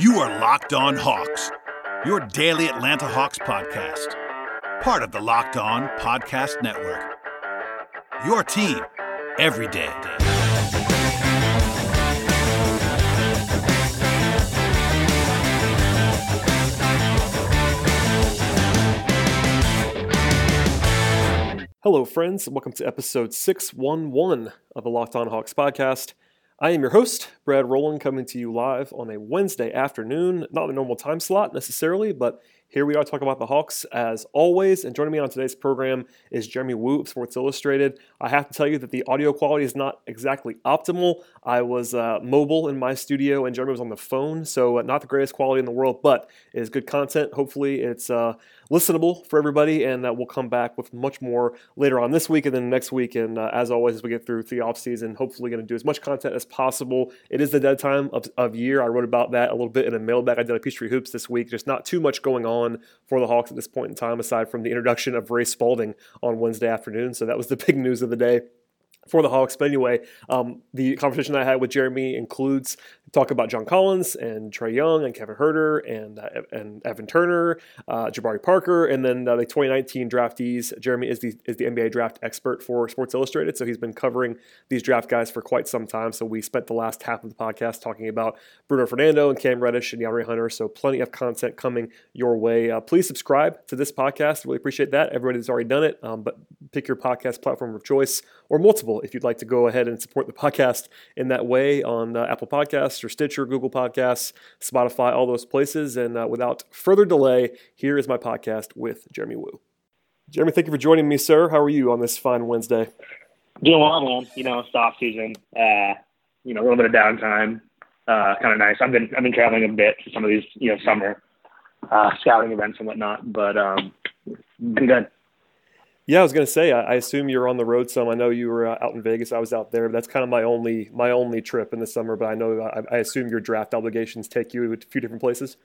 You are Locked On Hawks, your daily Atlanta Hawks podcast, part of the Locked On Podcast Network. Your team every day. Hello, friends. Welcome to episode 611 of the Locked On Hawks podcast. I am your host, Brad Rowland, coming to you live on a Wednesday afternoon. Not the normal time slot necessarily, but here we are talking about the Hawks as always. And joining me on today's program is Jeremy Woo of Sports Illustrated. I have to tell you that the audio quality is not exactly optimal. I was uh, mobile in my studio and Jeremy was on the phone, so uh, not the greatest quality in the world, but it is good content. Hopefully, it's uh, listenable for everybody, and uh, we'll come back with much more later on this week and then next week. And uh, as always, as we get through the off season, hopefully going to do as much content as possible. It is the dead time of, of year. I wrote about that a little bit in a mailbag I did a Peachtree Hoops this week. There's not too much going on for the Hawks at this point in time, aside from the introduction of Ray Spalding on Wednesday afternoon. So that was the big news of the day for the Hawks. But anyway, um, the conversation I had with Jeremy includes talk about John Collins and Trae Young and Kevin Huerter and uh, and Evan Turner, uh, Jabari Parker, and then uh, the 2019 draftees. Jeremy is the is the NBA draft expert for Sports Illustrated, so he's been covering these draft guys for quite some time. So we spent the last half of the podcast talking about Bruno Fernando and Cam Reddish and DeAndre Hunter. So plenty of content coming your way. Uh, please subscribe to this podcast. Really appreciate that. Everybody has already done it, um, but pick your podcast platform of choice or multiple if you'd like to go ahead and support the podcast in that way on uh, Apple Podcasts or Stitcher, Google Podcasts, Spotify, all those places. And uh, without further delay, here is my podcast with Jeremy Woo. Jeremy, thank you for joining me, sir. How are you on this fine Wednesday? Doing well, man. You know, it's off season. Uh, you know, a little bit of downtime. Uh, kind of nice. I've been I've been traveling a bit to some of these you know summer uh, scouting events and whatnot, but um, been good. Yeah, I was going to say. I, assume you're on the road some. I know you were uh, out in Vegas. I was out there. But That's kind of my only my only trip in the summer. But I know I, I, assume your draft obligations take you to a few different places.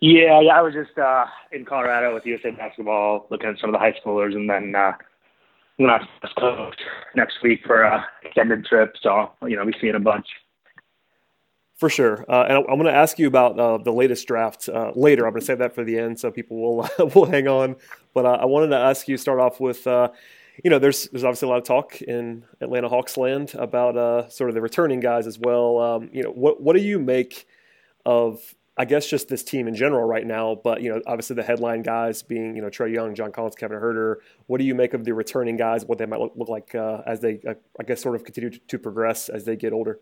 Yeah, yeah. I was just uh, in Colorado with USA basketball, looking at some of the high schoolers, and then uh, went out to West Coast next week for a extended trip. So you know, we seeing a bunch. For sure, uh, and I'm going to ask you about uh, the latest draft uh, later. I'm going to save that for the end, so people will will hang on. But uh, I wanted to ask you start off with, uh, you know, there's there's obviously a lot of talk in Atlanta Hawks land about uh, sort of the returning guys as well. Um, you know, what what do you make of I guess just this team in general right now, but you know, obviously the headline guys being you know Trae Young, John Collins, Kevin Huerter. What do you make of the returning guys? What they might look, look like as they, I guess, sort of continue to, to progress as they get older.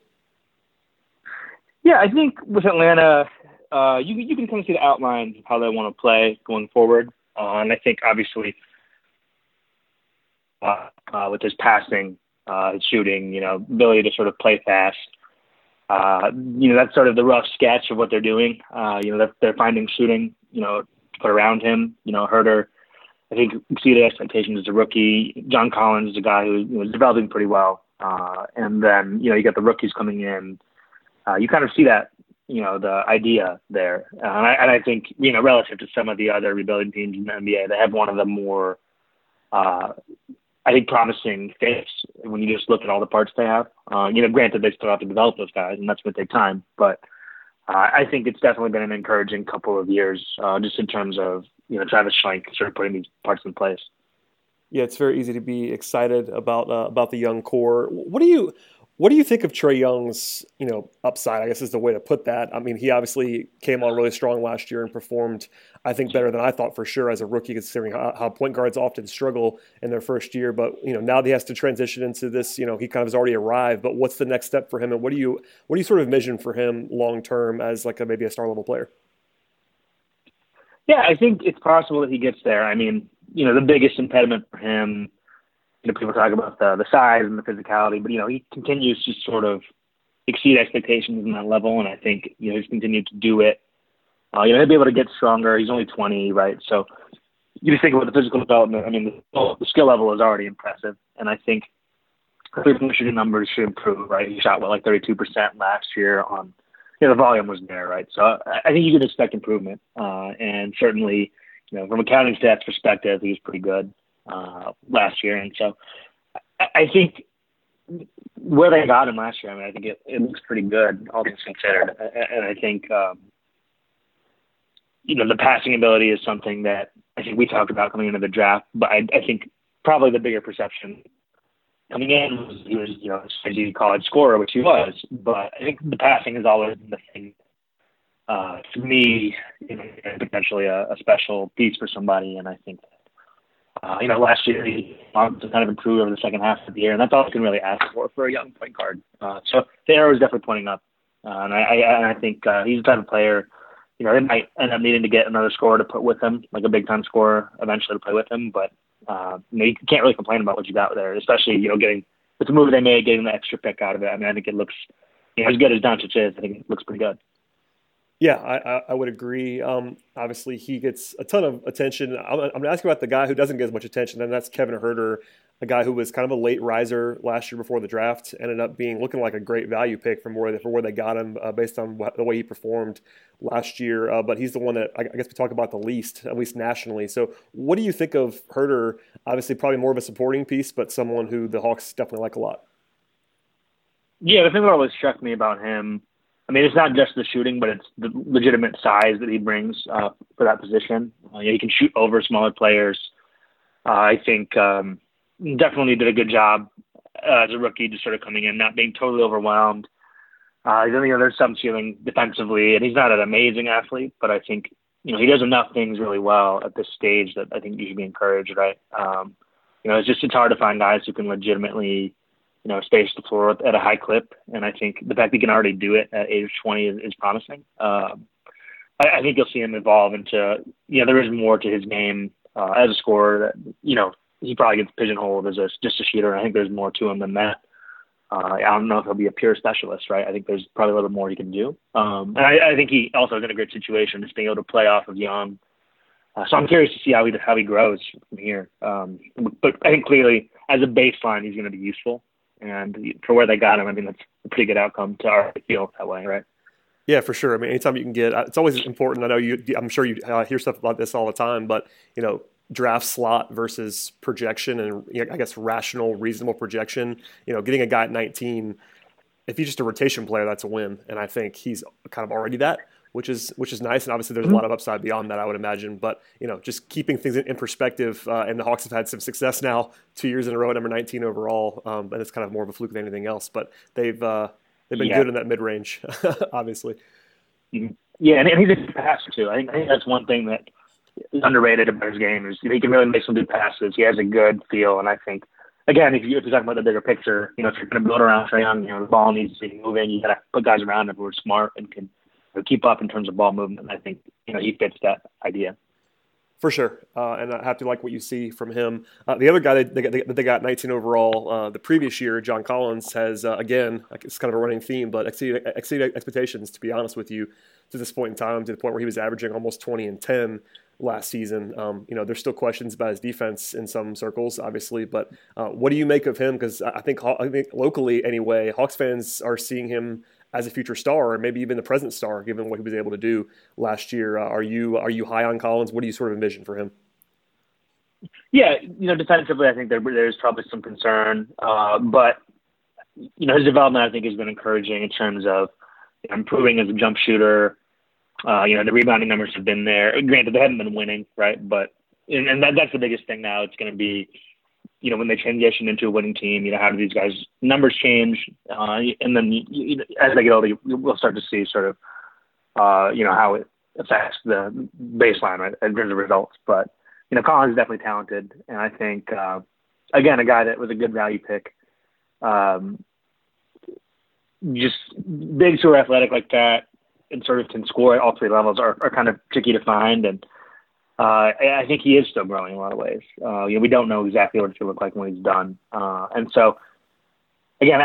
Yeah, I think with Atlanta, uh, you you can kind of see the outlines of how they want to play going forward, uh, and I think obviously uh, uh, with his passing, uh, his shooting, you know, ability to sort of play fast. Uh, you know, that's sort of the rough sketch of what they're doing. Uh, you know, they're, they're finding shooting, you know, put around him. You know, Huerter, I think exceeded expectations as a rookie. John Collins is a guy who was developing pretty well. Uh, and then, you know, you got the rookies coming in uh, you kind of see that, you know, the idea there. Uh, and, I, and I think, you know, relative to some of the other rebuilding teams in the NBA, they have one of the more, uh, I think, promising fits when you just look at all the parts they have. Uh, you know, granted, they still have to develop those guys, and that's going to take time. But uh, I think it's definitely been an encouraging couple of years, uh, just in terms of, you know, Travis Schlenk sort of putting these parts in place. Yeah, it's very easy to be excited about uh, about the young core. What do you what do you think of Trae Young's, you know, upside? I guess is the way to put that. I mean, he obviously came on really strong last year and performed, I think, better than I thought for sure as a rookie, considering how, how point guards often struggle in their first year. But you know, now he has to transition into this. You know, he kind of has already arrived. But what's the next step for him, and what do you what do you sort of envision for him long term as like a, maybe a star level player? Yeah, I think it's possible that he gets there. I mean, you know, the biggest impediment for him you know, people talk about the the size and the physicality, but you know, he continues to sort of exceed expectations in that level, and I think you know he's continued to do it. Uh, you know, he'll be able to get stronger. He's only 20, right? So you just think about the physical development. I mean, the, the skill level is already impressive, and I think three-point shooting numbers should improve, right? He shot what like 32% last year on. You know, the volume was there, right? So I, think you can expect improvement, uh, and certainly, you know, from a counting stats perspective, he was pretty good uh, last year, and so I, I think where they got him last year, I mean, I think it, it looks pretty good, all things considered. And I think, um, you know, the passing ability is something that I think we talked about coming into the draft, but I, I think probably the bigger perception coming in was he was, you know, a college scorer, which he was, but I think the passing has always the thing. Uh, to me, you know, potentially a, a special piece for somebody, and I think uh, you know, last year he to kind of improve over the second half of the year, and that's all you can really ask for for a young point guard. Uh, so the arrow is definitely pointing up, uh, and I, I and I think uh, he's the type of player. You know, they might end up needing to get another scorer to put with him, like a big time scorer eventually to play with him. But uh, you, know, you can't really complain about what you got there, especially you know getting with the move they made, getting the extra pick out of it. I mean, I think it looks you know as good as Doncic is. I think it looks pretty good. Yeah, I, I would agree. Um, obviously, he gets a ton of attention. I'm, I'm going to ask about the guy who doesn't get as much attention, and that's Kevin Huerter, a guy who was kind of a late riser last year before the draft, ended up being looking like a great value pick from where they, where they got him uh, based on what, the way he performed last year. Uh, but he's the one that I guess we talk about the least, at least nationally. So, what do you think of Huerter? Obviously, probably more of a supporting piece, but someone who the Hawks definitely like a lot. Yeah, the thing that always struck me about him I mean, it's not just the shooting, but it's the legitimate size that he brings uh, for that position. Uh, he can shoot over smaller players. Uh, I think um, definitely did a good job uh, as a rookie, just sort of coming in, not being totally overwhelmed. Uh, you know, there's some ceiling defensively, and he's not an amazing athlete, but I think you know he does enough things really well at this stage that I think you should be encouraged, right? Um, you know, it's just it's hard to find guys who can legitimately you know, space the floor at a high clip. And I think the fact that he can already do it at age 20 is, is promising. Um, I, I think you'll see him evolve into, you know, there is more to his game uh, as a scorer that, you know, he probably gets pigeonholed as a, just a shooter. I think there's more to him than that. Uh, I don't know if he'll be a pure specialist, right? I think there's probably a little more he can do. Um, and I, I think he also is in a great situation, just being able to play off of Young. Uh, so I'm curious to see how he how he grows from here. Um, but I think clearly, as a baseline, he's going to be useful and for where they got him, I mean that's a pretty good outcome to already feel that way, right? Yeah, for sure. I mean, anytime you can get, it's always important. I know you. I'm sure you uh, hear stuff about this all the time, but you know, draft slot versus projection, and you know, I guess rational, reasonable projection. You know, getting a guy at 19, if he's just a rotation player, that's a win, and I think he's kind of already that which is which is nice. And obviously, there's mm-hmm. a lot of upside beyond that, I would imagine. But you know, just keeping things in, in perspective, uh, and the Hawks have had some success now, two years in a row, number 19 overall, um, and it's kind of more of a fluke than anything else. But they've uh, they've been yeah. good in that mid range, obviously. Mm-hmm. Yeah, and, and he's a good passer too. I think, I think that's one thing that is underrated about his game is he can really make some good passes. He has a good feel, and I think again, if, you, if you're talking about the bigger picture, you know, if you're going to build around Trae Young, you know, the ball needs to be moving. You got to put guys around him who are smart and can keep up in terms of ball movement. I think you know he fits that idea. For sure, uh, and I have to like what you see from him. Uh, the other guy that they, they, they, got 19 overall uh, the previous year, John Collins, has uh, again it's kind of a running theme, but exceeded, exceeded expectations. To be honest with you, to this point in time, to the point where he was averaging almost 20 and 10 last season. Um, you know, there's still questions about his defense in some circles, obviously. But uh, what do you make of him? Because I think I think locally anyway, Hawks fans are seeing him as a future star, or maybe even the present star, given what he was able to do last year. Uh, are you are you high on Collins? What do you sort of envision for him? Yeah, you know, defensively, I think there, there's probably some concern, uh, but you know, his development I think has been encouraging in terms of improving as a jump shooter. Uh, you know, the rebounding numbers have been there. Granted, they haven't been winning, right? But and, and that, that's the biggest thing now. It's going to be you know, when they transition into a winning team, you know, how do these guys' numbers change? Uh, and then you, you, as they get older, we'll start to see sort of, uh, you know, how it affects the baseline right, in terms of results. But, you know, Collins is definitely talented. And I think, uh, again, a guy that was a good value pick. Um, just big, sort of athletic like that and sort of can score at all three levels are, are kind of tricky to find. And, uh, I think he is still growing in a lot of ways. Uh, you know, we don't know exactly what it's going look like when he's done. Uh, and so, again,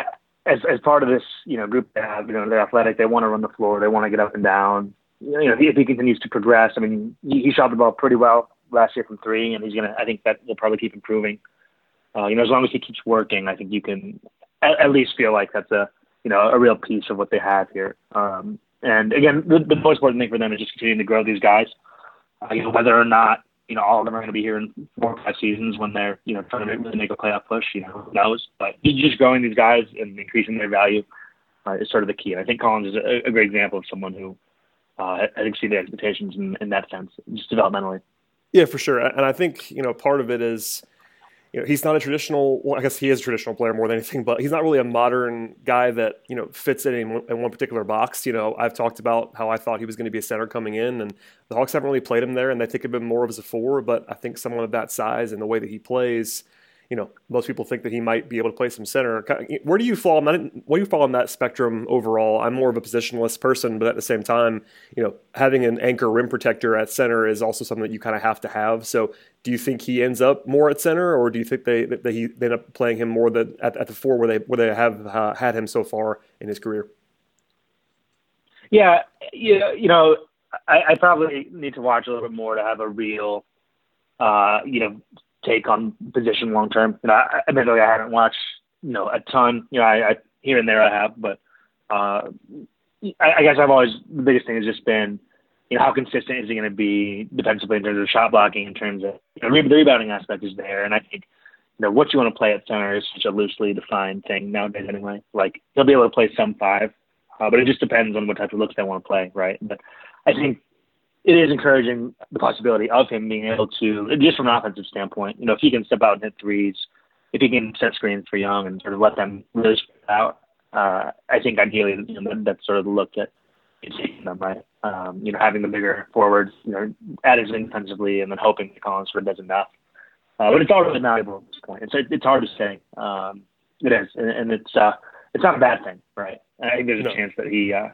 as as part of this, you know, group that have, you know, they're athletic, they want to run the floor, they want to get up and down. You know, if he continues to progress, I mean, he, he shot the ball pretty well last year from three, and he's gonna. I think that will probably keep improving. Uh, you know, as long as he keeps working, I think you can at, at least feel like that's a you know a real piece of what they have here. Um, and again, the, the most important thing for them is just continuing to grow these guys uh, you know, whether or not you know, all of them are going to be here in four or five seasons when they're, you know, trying to really make a playoff push. You know, who knows? But just growing these guys and increasing their value uh, is sort of the key. And I think Collins is a, a great example of someone who uh, has exceeded expectations in, in that sense, just developmentally. Yeah, for sure. And I think you know part of it is you know, he's not a traditional. Well, I guess he is a traditional player more than anything, but he's not really a modern guy that you know fits in in one particular box. You know, I've talked about how I thought he was going to be a center coming in, and the Hawks haven't really played him there, and they think of him more of as a four. But I think someone of that size and the way that he plays you know, most people think that he might be able to play some center. Where do you fall? On that, where do you fall on that spectrum overall? I'm more of a positionless person, but at the same time, you know, having an anchor rim protector at center is also something that you kind of have to have. So, do you think he ends up more at center, or do you think they that he they end up playing him more the, at, at the four where they where they have uh, had him so far in his career? Yeah, you know, you know I, I probably need to watch a little bit more to have a real, uh, you know, take on position long term. You know, I, admittedly, I haven't watched you know a ton. You know, I, I here and there I have, but uh, I, I guess I've always the biggest thing has just been you know how consistent is he going to be defensively in terms of shot blocking, in terms of you know, the rebounding aspect is there, and I think you know what you want to play at center is such a loosely defined thing nowadays anyway. Like he'll be able to play some five, uh, but it just depends on what type of looks they want to play, right? But I think it is encouraging the possibility of him being able to, just from an offensive standpoint, you know, if he can step out and hit threes, if he can set screens for Young and sort of let them really spread out, uh, I think ideally, you know, that's sort of the look at taking them, right? Um, you know, having the bigger forwards, you know, adding defensively and then hoping that Collins sort of does enough. Uh, but it's all really malleable at this point. It's it's hard to say. Um, it is, and, and it's uh, it's not a bad thing, right? I think there's a no. chance that he uh,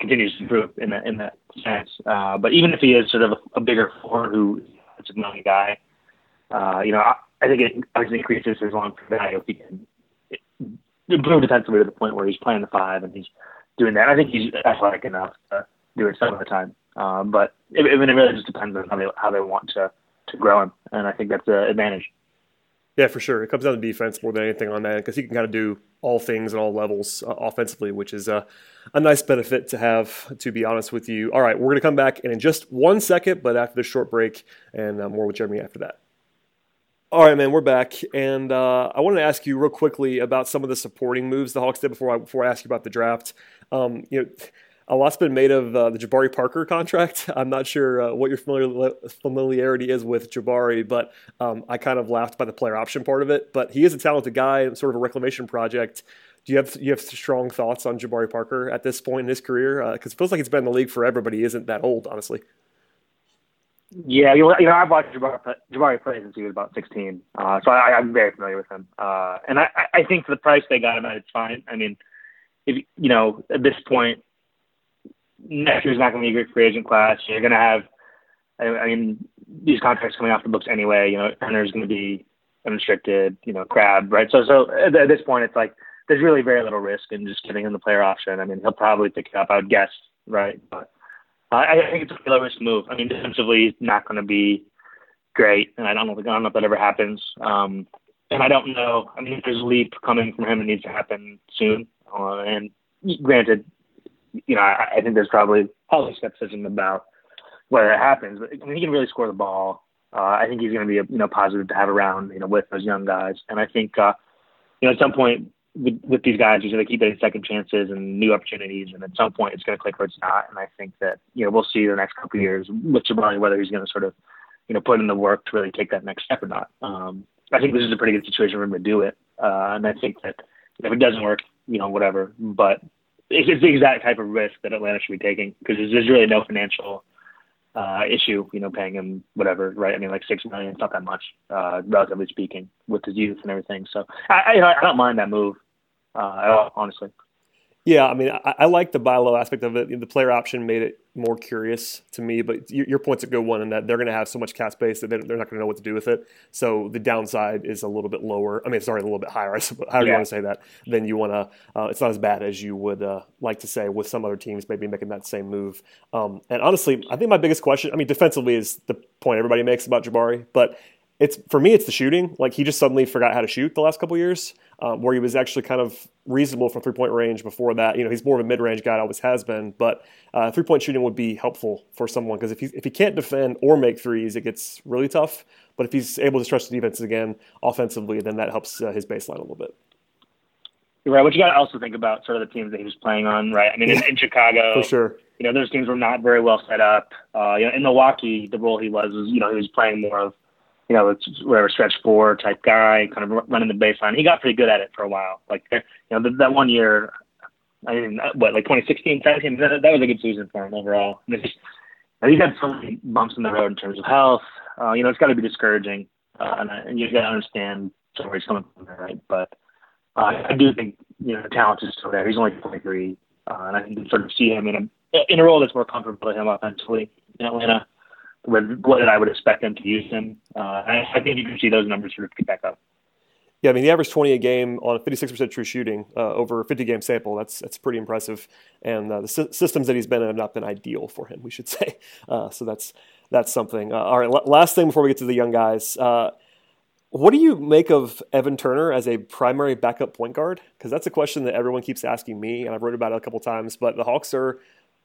continues to improve in that in that sense. Uh, but even if he is sort of a, a bigger four who is a young guy, uh, you know, I, I think it obviously increases his long term value if he can improve defensively to the point where he's playing the five and he's doing that. I think he's athletic enough to do it some of the time. Um, but it, it really just depends on how they how they want to to grow him, and I think that's an advantage. Yeah, for sure. It comes down to defense more than anything on that because he can kind of do all things at all levels uh, offensively, which is uh, a nice benefit to have, to be honest with you. All right, we're going to come back in just one second, but after this short break, and uh, more with Jeremy after that. All right, man, we're back, and uh, I wanted to ask you real quickly about some of the supporting moves the Hawks did before I before I ask you about the draft. Um, you know a lot's been made of uh, the Jabari Parker contract. I'm not sure uh, what your familiar, familiarity is with Jabari, but um, I kind of laughed by the player option part of it. But he is a talented guy, sort of a reclamation project. Do you have you have strong thoughts on Jabari Parker at this point in his career? Because uh, it feels like he's been in the league forever, but he isn't that old, honestly. Yeah, you know, I've watched Jabari, Jabari play since he was about 16, uh, so I, am very familiar with him. Uh, and I, I think for the price they got him at, it's fine. I mean, if you know, at this point, next year's not going to be a great free agent class. You're going to have, I mean, these contracts coming off the books anyway. You know, Turner's going to be unrestricted. You know, Crabbe, right? So, so at this point, it's like there's really very little risk in just giving him the player option. I mean, he'll probably pick it up, I would guess, right? But uh, I think it's a low risk move. I mean, defensively, he's not going to be great, and I don't know, I don't know if that ever happens. Um, and I don't know. I mean, if there's a leap coming from him. It needs to happen soon. Uh, and granted, you know, I, I think there's probably healthy skepticism about whether it happens. But I mean, he can really score the ball. Uh, I think he's going to be a you know positive to have around you know with those young guys. And I think uh, you know at some point with, with these guys, you're going to keep getting second chances and new opportunities. And at some point, it's going to click or it's not. And I think that you know we'll see the next couple of years with Jabari whether he's going to sort of you know put in the work to really take that next step or not. Um, I think this is a pretty good situation for him to do it. Uh, and I think that if it doesn't work, you know, whatever. But it's the exact type of risk that Atlanta should be taking because there's, really no financial uh, issue, you know, paying him whatever, right? I mean, like six million, it's not that much, uh, relatively speaking, with his youth and everything. So I, I, I don't mind that move uh, at all, honestly. Yeah, I mean, I, I, like the buy low aspect of it. The player option made it more curious to me, but your, your point's a good one in that they're going to have so much cap space that they're not going to know what to do with it. So the downside is a little bit lower. I mean, sorry, a little bit higher. I suppose, How do you want to say that? Then you want to. Uh, it's not as bad as you would uh, like to say with some other teams maybe making that same move. Um, and honestly, I think my biggest question. I mean, defensively is the point everybody makes about Jabari, but it's for me, it's the shooting. Like he just suddenly forgot how to shoot the last couple years. Um, where he was actually kind of reasonable from three point range before that. You know, he's more of a mid range guy, always has been, but uh, three point shooting would be helpful for someone because if he, if he can't defend or make threes, it gets really tough. But if he's able to stretch the defense again offensively, then that helps uh, his baseline a little bit. Right. What you got to also think about sort of the teams that he was playing on, right? I mean, in, in Chicago, for sure. You know, those teams were not very well set up. Uh, you know, in Milwaukee, the role he was was, you know, he was playing more of you know, it's whatever stretch four type guy, kind of running the baseline. He got pretty good at it for a while. Like, you know, that, that one year, I mean, what, like 2016, 17, that, that was a good season for him overall. I mean, just, he's had so many bumps in the road in terms of health. Uh, you know, it's got to be discouraging, uh, and, and you got to understand where he's coming from, right? But uh, I do think you know the talent is still there. He's only 23, uh, and I can sort of see him in a in a role that's more comfortable to him offensively in Atlanta with what I would expect them to use him. Uh, I, I, think you can see those numbers sort of pick back up. Yeah, I mean, he averaged 20 a game on 56% true shooting uh, over a 50 game sample. That's that's pretty impressive. And uh, the sy- systems that he's been in have not been ideal for him, we should say. Uh, so that's that's something. Uh, all right, l- last thing before we get to the young guys. Uh, what do you make of Evan Turner as a primary backup point guard? Because that's a question that everyone keeps asking me, and I've wrote about it a couple times. But the Hawks are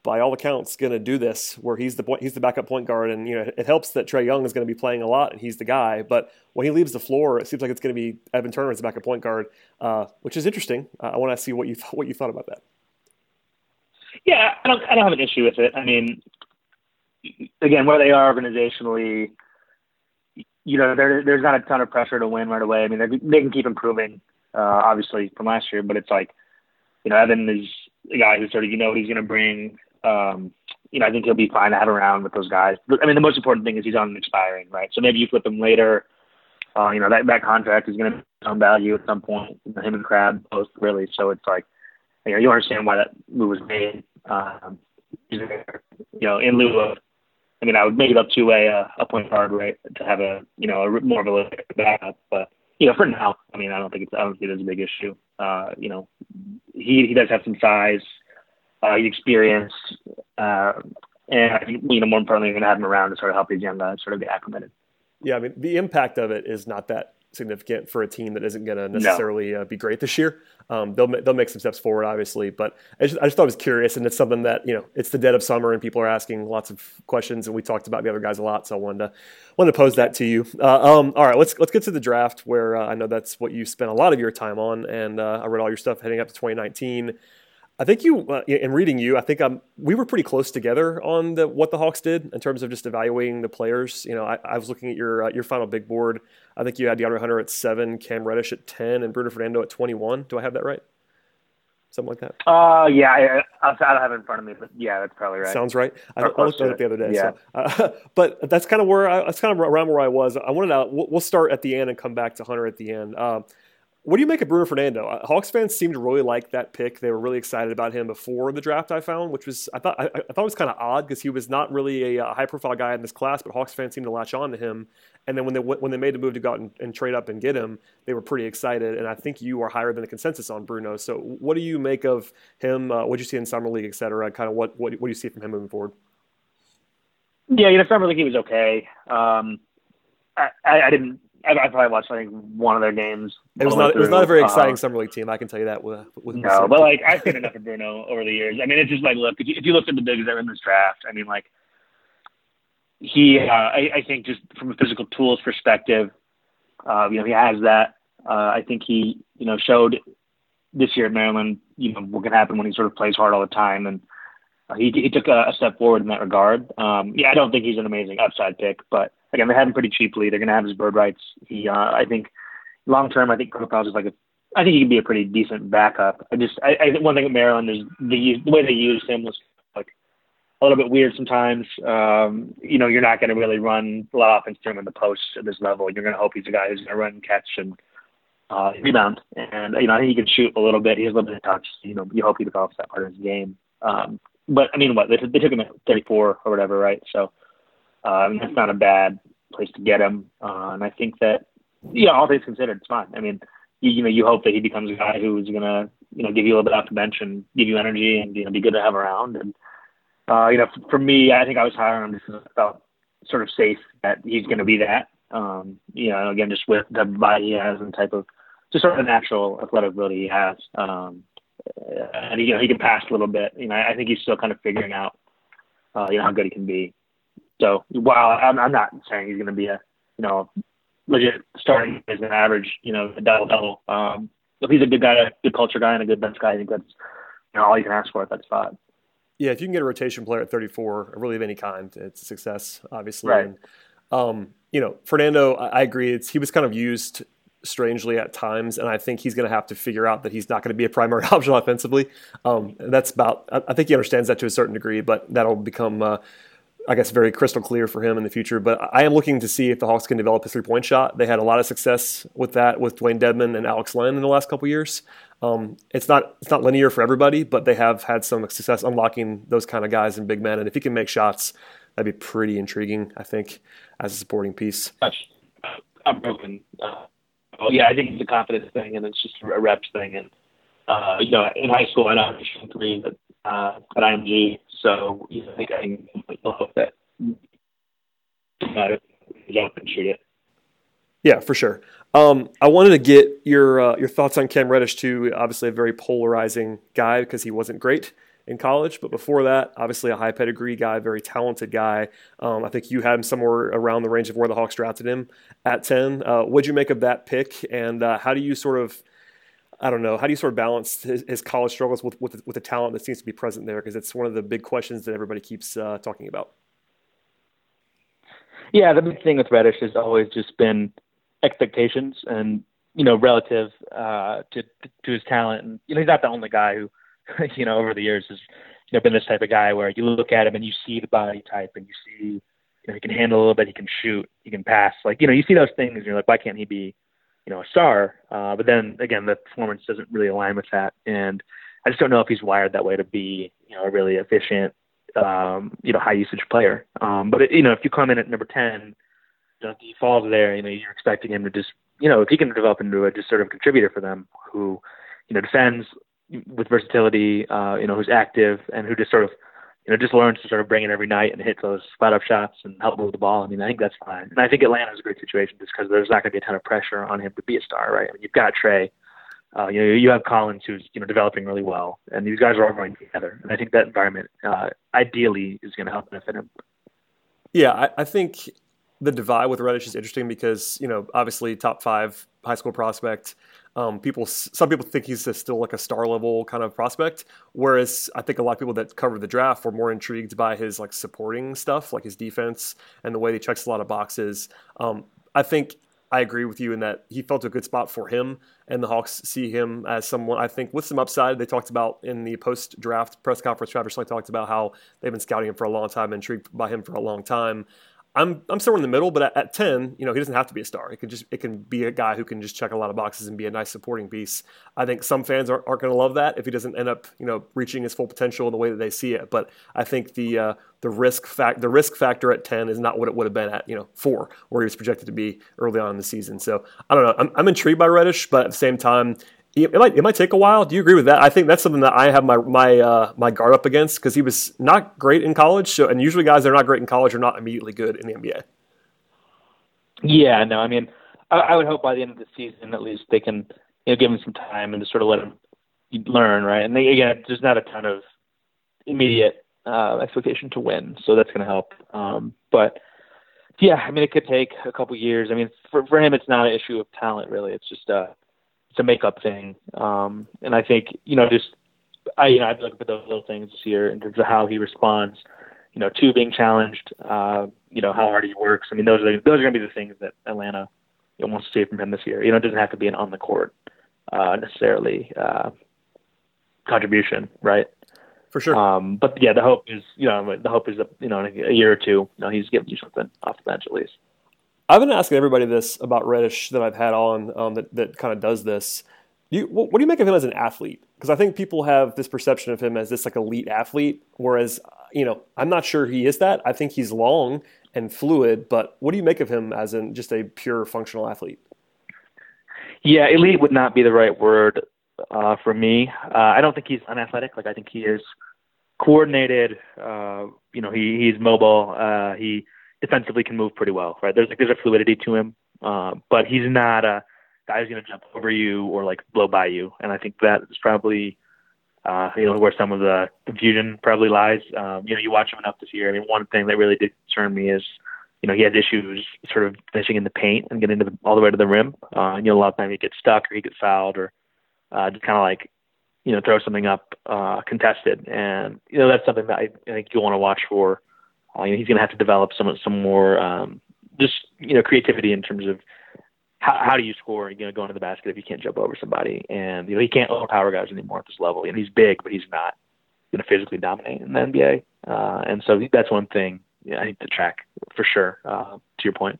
by all accounts, going to do this where he's the point, he's the backup point guard, and you know it helps that Trae Young is going to be playing a lot and he's the guy. But when he leaves the floor, it seems like it's going to be Evan Turner as the backup point guard, uh, which is interesting. Uh, I want to see what you th- what you thought about that. Yeah, I don't I don't have an issue with it. I mean, again, where they are organizationally, you know, there, there's not a ton of pressure to win right away. I mean, they can keep improving, uh, obviously from last year, but it's like, you know, Evan is a guy who sort of you know he's going to bring um, you know, I think he'll be fine to have around with those guys. I mean, the most important thing is he's on an expiring, right? So maybe you flip him later. Uh, you know, that that contract is going to some value at some point. Him and Crabbe both really. So it's like, you know, you understand why that move was made. Um, you know, in lieu of, I mean, I would make it up to a uh, a point guard, right, to have a you know a more of a backup. But you know, for now, I mean, I don't think it's I don't think it's a big issue. Uh, you know, he he does have some size uh, experience, uh, and I think you know more importantly, you're going to have him around to sort of help these young guys sort of get acclimated. Yeah, I mean the impact of it is not that significant for a team that isn't going to necessarily no. uh, be great this year. Um, they'll they'll make some steps forward, obviously, but I just, I just thought it was curious, and it's something that you know it's the dead of summer, and people are asking lots of questions, and we talked about the other guys a lot, so I wanted to wanted to pose that to you. Uh, um, all right, let's let's get to the draft, where uh, I know that's what you spent a lot of your time on, and uh, I read all your stuff heading up to 2019. I think you, uh, in reading you, I think um, we were pretty close together on the, what the Hawks did in terms of just evaluating the players. You know, I, I was looking at your uh, your final big board. I think you had DeAndre Hunter at seven, Cam Reddish at ten, and Bruno Fernando at twenty one. Do I have that right? Something like that. Uh, yeah, I, I, I don't have it in front of me, but yeah, that's probably right. Sounds right. I, I looked at it the other day. Yeah. So, uh, but that's kind of where I, that's kind of around where I was. I wanted to. We'll, we'll start at the end and come back to Hunter at the end. Um, what do you make of Bruno Fernando? Uh, Hawks fans seem to really like that pick. They were really excited about him before the draft. I found, which was I thought I, I thought it was kind of odd because he was not really a, a high profile guy in this class, but Hawks fans seemed to latch on to him. And then when they when they made the move to go out and, and trade up and get him, they were pretty excited. And I think you are higher than the consensus on Bruno. So what do you make of him? Uh, what do you see in summer league, et cetera? Kind of what, what what do you see from him moving forward? Yeah, you know, summer league he was okay. Um, I, I, I didn't I, I probably watched like one of their games. It was not. It was not a very exciting uh, summer league team. I can tell you that. With, with no, but like I've seen enough of Bruno over the years. I mean, it's just like look if you, if you look at the bigs that are in this draft. I mean, like he, uh, I, I think just from a physical tools perspective, uh, you know, he has that. Uh, I think he, you know, showed this year at Maryland, you know, what can happen when he sort of plays hard all the time, and uh, he he took a, a step forward in that regard. Um, yeah, I don't think he's an amazing upside pick, but again, they have him pretty cheaply. They're going to have his bird rights. He, uh, I think, long term, I think Profiles is like a. I think he can be a pretty decent backup. I just, I, I one thing at Maryland is the the way they used him was like a little bit weird sometimes. Um, you know, you're not going to really run a lot of offense to him in the post at this level. You're going to hope he's a guy who's going to run, catch, and uh, rebound. And you know, I think he can shoot a little bit. He has a little bit of touch. You know, you hope he develops that part of his game. Um, but I mean, what they, they took him at 34 or whatever, right? So uh, that's not a bad place to get him. Uh, and I think that, yeah, all things considered, it's fine. I mean, you, you know, you hope that he becomes a guy who's going to, you know, give you a little bit off the bench and give you energy and, you know, be good to have around. And, uh, you know, for, for me, I think I was on him because I felt sort of safe that he's going to be that. Um, you know, again, just with the body he has and type of just sort of the natural athletic ability he has. Um, and you know he can pass a little bit. You know, I think he's still kind of figuring out, uh, you know, how good he can be. So while I'm, I'm not saying he's going to be a, you know, legit starting as an average, you know, double double. Um, if he's a good guy, a good culture guy, and a good bench guy, I think that's you know all you can ask for at that spot. Yeah, if you can get a rotation player at 34, really of any kind, it's a success, obviously. Right. And, um, you know, Fernando, I, I agree. It's, he was kind of used strangely at times, and I think he's going to have to figure out that he's not going to be a primary option offensively. Um, that's about. I, think he understands that to a certain degree, but that'll become. Uh, I guess very crystal clear for him in the future. But I am looking to see if the Hawks can develop a three point shot. They had a lot of success with that with Dewayne Dedmon and Alex Len in the last couple years. Um, it's not it's not linear for everybody, but they have had some success unlocking those kind of guys and big men. And if he can make shots, that'd be pretty intriguing. I think as a supporting piece. I'm broken. Uh, well, yeah, I think it's a confidence thing, and it's just a reps thing. And uh, you know, in high school, I know I shot three, but uh, at IMG, so you know, I think I can hope that uh, jump and shoot it. Yeah, for sure. Um, I wanted to get your uh, your thoughts on Cam Reddish too. Obviously, a very polarizing guy because he wasn't great in college, but before that, obviously a high pedigree guy, very talented guy. Um, I think you had him somewhere around the range of where the Hawks drafted him at ten. Uh, what'd you make of that pick, and uh, how do you sort of I don't know. How do you sort of balance his, his college struggles with, with, with the talent that seems to be present there? Because it's one of the big questions that everybody keeps uh, talking about. Yeah, the big thing with Reddish has always just been expectations and you know relative uh, to to his talent. And you know he's not the only guy who you know over the years has you know been this type of guy where you look at him and you see the body type and you see you know he can handle a little bit, he can shoot, he can pass. Like you know you see those things and you're like why can't he be you know a star? Uh, but then again the performance doesn't really align with that and. I just don't know if he's wired that way to be, you know, a really efficient, um, you know, high usage player. Um, but it, you know, if you come in at number ten, you know, he falls there, you know, you're expecting him to just, you know, if he can develop into a just sort of contributor for them who, you know, defends with versatility, uh, you know, who's active and who just sort of, you know, just learns to sort of bring it every night and hit those flat up shots and help move the ball. I mean, I think that's fine. And I think Atlanta is a great situation just because there's not going to be a ton of pressure on him to be a star, right? I mean, you've got Trae, uh, you know, you have Collins who's, you know, developing really well and these guys are all growing together. And I think that environment, uh, ideally is going to help benefit him. Yeah, I, I think the divide with Reddish is interesting because you know obviously top five high school prospect. Um, people, some people think he's still like a star level kind of prospect, whereas I think a lot of people that covered the draft were more intrigued by his like supporting stuff, like his defense and the way he checks a lot of boxes. Um, I think I agree with you in that he felt a good spot for him, and the Hawks see him as someone I think with some upside. They talked about in the post-draft press conference. Travis Schlenk talked about how they've been scouting him for a long time, intrigued by him for a long time. I'm I'm somewhere in the middle, but at, at, ten, you know, he doesn't have to be a star. It can just it can be a guy who can just check a lot of boxes and be a nice supporting piece. I think some fans aren't, aren't going to love that if he doesn't end up, you know, reaching his full potential in the way that they see it. But I think the uh, the risk fact the risk factor at ten is not what it would have been at you know four, where he was projected to be early on in the season. So I don't know. I'm, I'm intrigued by Reddish, but at the same time, it might it might take a while. Do you agree with that? I think that's something that I have my my uh, my guard up against because he was not great in college. So and usually guys that are not great in college are not immediately good in the NBA. Yeah, no, I mean, I, I would hope by the end of the season at least they can you know give him some time and just sort of let him learn, right? And they, again, there's not a ton of immediate uh, expectation to win, so that's going to help. Um, but yeah, I mean, it could take a couple years. I mean, for for him, it's not an issue of talent really. It's just a it's a makeup thing. Um, and I think you know just I you know I'd look at those little things this year in terms of how he responds you know, to being challenged, uh, you know, how hard he works. I mean, those are those are going to be the things that Atlanta you know, wants to see from him this year. You know, it doesn't have to be an on the court uh, necessarily uh, contribution, right? For sure. Um, but yeah, the hope is, you know, the hope is that you know, in a year or two, you know, he's giving you something off the bench at least. I've been asking everybody this about Reddish that I've had on um, that that kind of does this. You, what, what do you make of him as an athlete? Because I think people have this perception of him as this like elite athlete, whereas you know I'm not sure he is that. I think he's long and fluid, but what do you make of him as in just a pure functional athlete? Yeah, elite would not be the right word uh, for me. Uh, I don't think he's unathletic. Like I think he is coordinated. Uh, you know, he he's mobile. Uh, he defensively can move pretty well. Right? There's like there's a fluidity to him, uh, but he's not a guy who's going to jump over you or like blow by you, and I think that is probably uh, you know where some of the confusion probably lies. Um, you know, you watch him enough this year. I mean, one thing that really did concern me is you know he has issues sort of finishing in the paint and getting to the, all the way to the rim. Uh, you know, a lot of times he gets stuck or he gets fouled or uh, just kind of like you know throw something up uh, contested, and you know that's something that I, I think you'll want to watch for. Uh, you know, he's going to have to develop some some more um, just you know creativity in terms of how, how do you score? You know, going to the basket if you can't jump over somebody, and you know he can't overpower guys anymore at this level. And he's big, but he's not going to physically dominate in the NBA. Uh, and so that's one thing yeah, I need to track for sure. Uh, to your point.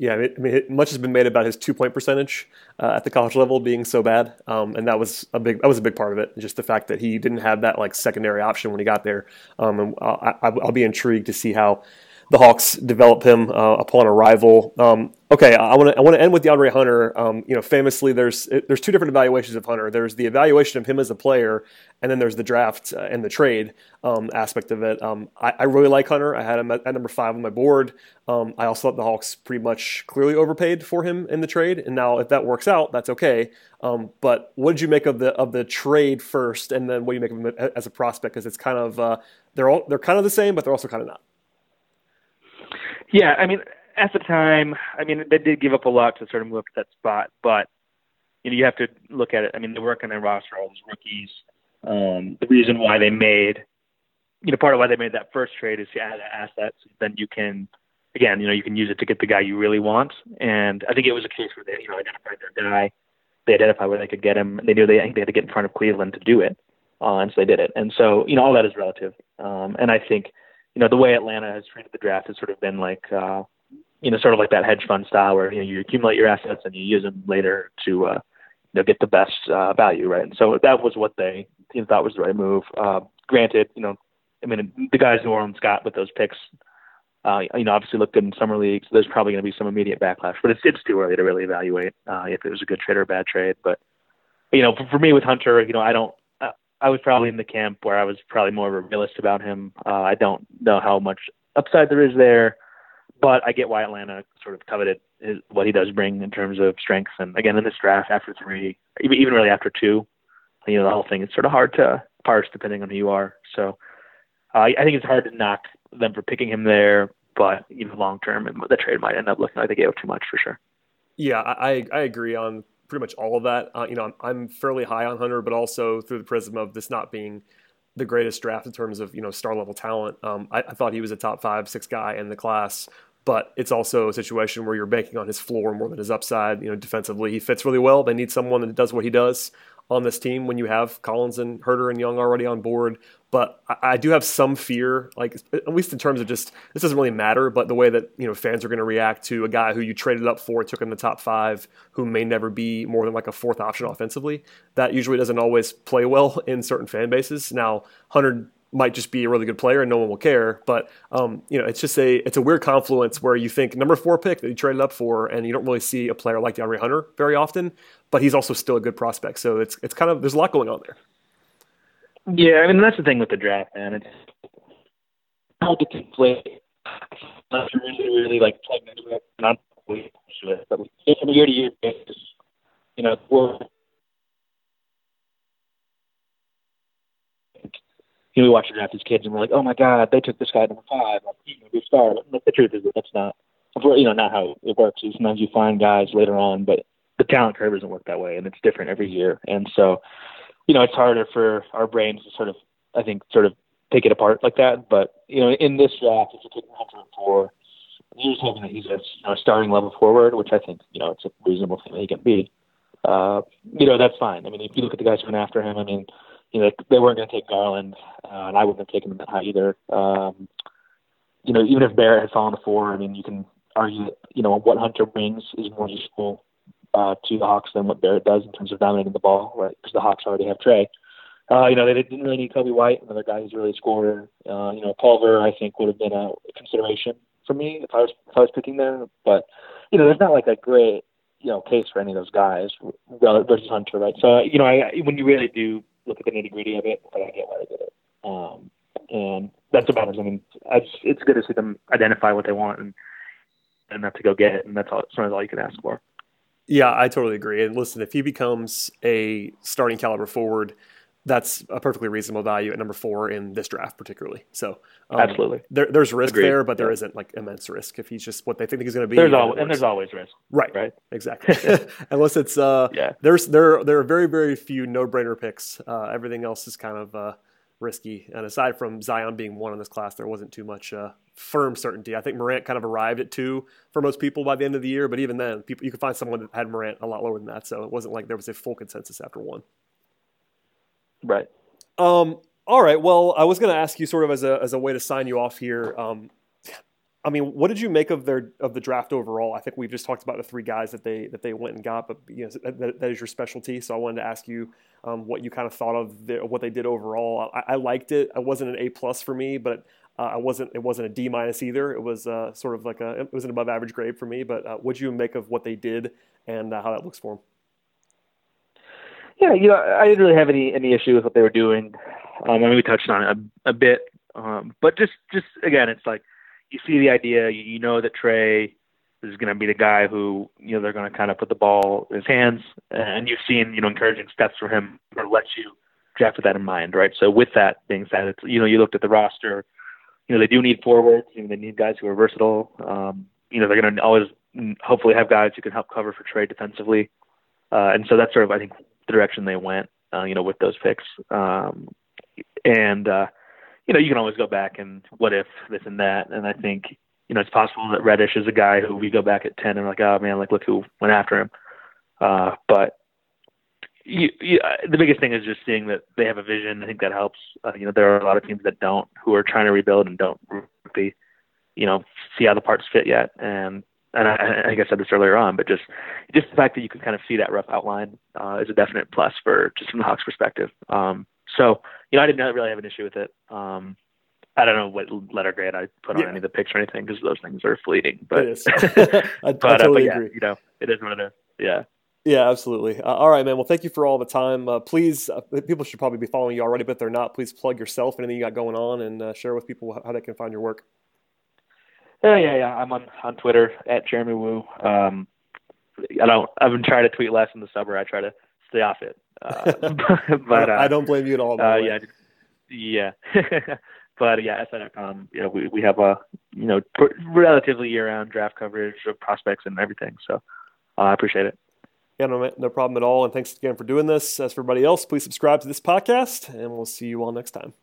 Yeah, I mean, much has been made about his two point percentage uh, at the college level being so bad, um, and that was a big that was a big part of it. Just the fact that he didn't have that like secondary option when he got there, um, and I'll, I'll, be intrigued to see how the Hawks develop him uh, upon arrival. Um, okay, I want to I want to end with DeAndre Hunter. Um, you know, famously, there's there's two different evaluations of Hunter. There's the evaluation of him as a player, and then there's the draft uh, and the trade um, aspect of it. Um, I, I, really like Hunter. I had him at, at number five on my board. Um, I also thought the Hawks pretty much clearly overpaid for him in the trade. And now, if that works out, that's okay. Um, but what did you make of the of the trade first, and then what do you make of him as a prospect? Because it's kind of uh, they're all they're kind of the same, but they're also kind of not. Yeah, I mean, at the time, I mean, they did give up a lot to sort of move up to that spot, but you know, you have to look at it. I mean, they work on their roster, all those rookies. Um, the reason why they made, you know, part of why they made that first trade is to add assets. Then you can, again, you know, you can use it to get the guy you really want. And I think it was a case where they, you know, identified their guy. They identified where they could get him. They knew they, I think they had to get in front of Cleveland to do it, uh, and so they did it. And so, you know, all that is relative. Um, and I think you know, the way Atlanta has treated the draft has sort of been like, uh, you know, sort of like that hedge fund style where, you know, you accumulate your assets and you use them later to, uh, you know, get the best uh, value, right? And so that was what they you know, thought was the right move. Uh, granted, you know, I mean, the guys who Orleans got with those picks, uh, you know, obviously looked good in summer leagues. So there's probably going to be some immediate backlash, but it's it's too early to really evaluate uh, if it was a good trade or a bad trade. But you know, for, for me with Hunter, you know, I don't I was probably in the camp where I was probably more of a realist about him. Uh, I don't know how much upside there is there, but I get why Atlanta sort of coveted his, what he does bring in terms of strength. And again, in this draft, after three, even really after two, you know, the whole thing is sort of hard to parse depending on who you are. So uh, I think it's hard to knock them for picking him there, but know, long term, the trade might end up looking like they gave up too much for sure. Yeah, I I agree on pretty much all of that. Uh, you know, I'm, I'm, fairly high on Hunter, but also through the prism of this not being the greatest draft in terms of you know star level talent. Um, I, I, thought he was a top five, six guy in the class, but it's also a situation where you're banking on his floor more than his upside. You know, defensively, he fits really well. They need someone that does what he does on this team when you have Collins and Huerter and Young already on board. But I, I, do have some fear, like at least in terms of just this doesn't really matter, but the way that you know fans are going to react to a guy who you traded up for, took in the top five, who may never be more than like a fourth option offensively. That usually doesn't always play well in certain fan bases. Now, Hunter might just be a really good player and no one will care. But um, you know, it's just a it's a weird confluence where you think number four pick that you traded up for, and you don't really see a player like DeAndre Hunter very often. But he's also still a good prospect, so it's it's kind of there's a lot going on there. Yeah, I mean that's the thing with the draft, man. It's hard to conflate unless you're really, really like plugged into it. Not really into it, but from year to year basis, you know, we're you know, we watch the draft as kids and we're like, oh my god, they took this guy number five, like he's gonna be a star. But the truth is that that's not, you know, not how it works. Sometimes you find guys later on, but the talent curve doesn't work that way, and it's different every year. And so, you know, it's harder for our brains to sort of, I think, sort of take it apart like that. But you know, in this draft, if you Hunter four, you're just hoping that he's a you know, starting level forward, which I think you know it's a reasonable thing that he can be. Uh, you know, that's fine. I mean, if you look at the guys who went after him, I mean, you know, they weren't going to take Garland, uh, and I wouldn't have taken him that high either. Um, you know, even if Barrett had fallen to four, I mean, you can argue that, you know, what Hunter brings is more useful uh, to the Hawks than what Barrett does in terms of dominating the ball, right? Because the Hawks already have Trae. Uh, you know, they didn't really need Coby White, another guy who's really a scorer. Uh, you know, Culver, I think, would have been a consideration for me if I was if I was picking there. But you know, there's not like a great you know case for any of those guys versus Hunter, right? So you know, I, when you really do look at the nitty gritty of it, but I get why they did it. Um, and that's about it. I mean, it's, it's good to see them identify what they want and have to go get it, and that's all. That's all you can ask for. Yeah, I totally agree. And listen, if he becomes a starting caliber forward, that's a perfectly reasonable value at number four in this draft, particularly. So um, absolutely, there, there's risk Agreed. there, but there not like immense risk if he's just what they think he's going to be. There's always, and there's always risk, right? Right, exactly. Unless it's uh, yeah, there's there there are very very few no brainer picks. Uh, everything else is kind of uh, risky. And aside from Zion being one in this class, there wasn't too much uh, firm certainty. I think Morant kind of arrived at two for most people by the end of the year, but even then, people you could find someone that had Morant a lot lower than that. So it wasn't like there was a full consensus after one. Right. Um, all right. Well, I was going to ask you sort of as a as a way to sign you off here. Um, I mean, what did you make of their of the draft overall? I think we've just talked about the three guys that they that they went and got, but you know that, that is your specialty. So I wanted to ask you um, what you kind of thought of the, what they did overall. I, I liked it. It wasn't an A plus for me, but uh, I wasn't. It wasn't a D minus either. It was uh, sort of like a. It was an above average grade for me. But uh, what did you make of what they did and uh, how that looks for them? Yeah, you know, I didn't really have any any issue with what they were doing. Um, I mean, we touched on it a, a bit, um, but just just again, it's like you see the idea, you, you know that Trae is going to be the guy who you know they're going to kind of put the ball in his hands, and you've seen you know encouraging steps for him or let you draft with that in mind, right? So with that being said, it's you know you looked at the roster, you know they do need forwards, you know, they need guys who are versatile. Um, you know they're going to always hopefully have guys who can help cover for Trae defensively, uh, and so that's sort of I think direction they went, uh, you know, with those picks. Um, and uh, you know you can always go back and what if this and that, and I think you know, it's possible that Reddish is a guy who we go back at 10 and like, oh man, like look who went after him. Uh, but you, you, the biggest thing is just seeing that they have a vision. I think that helps. Uh, you know, there are a lot of teams that don't, who are trying to rebuild and don't really, you know, see how the parts fit yet. And and I, I think I said this earlier on, but just just the fact that you can kind of see that rough outline uh, is a definite plus for just from the Hawks' perspective. Um, so you know, I didn't really have an issue with it. Um, I don't know what letter grade I put on yeah. any of the picks or anything because those things are fleeting. But. I, I but, uh, totally uh, but yeah, agree. You know, it is what it is. Yeah. Yeah, absolutely. Uh, all right, man. Well, thank you for all the time. Uh, please, uh, people should probably be following you already, but if they're not, please plug yourself, and anything you got going on, and uh, share with people how they can find your work. Yeah, yeah, yeah. I'm on on Twitter at Jeremy Woo. Um, I don't. I've been trying to tweet less in the summer. I try to stay off it. Uh, but I don't blame you at all. yeah, yeah. But yeah, SI.com, you know, we, we have a, you know, relatively year-round draft coverage of prospects and everything. So uh, I appreciate it. Yeah, no, no problem at all. And thanks again for doing this. As for everybody else, please subscribe to this podcast, and we'll see you all next time.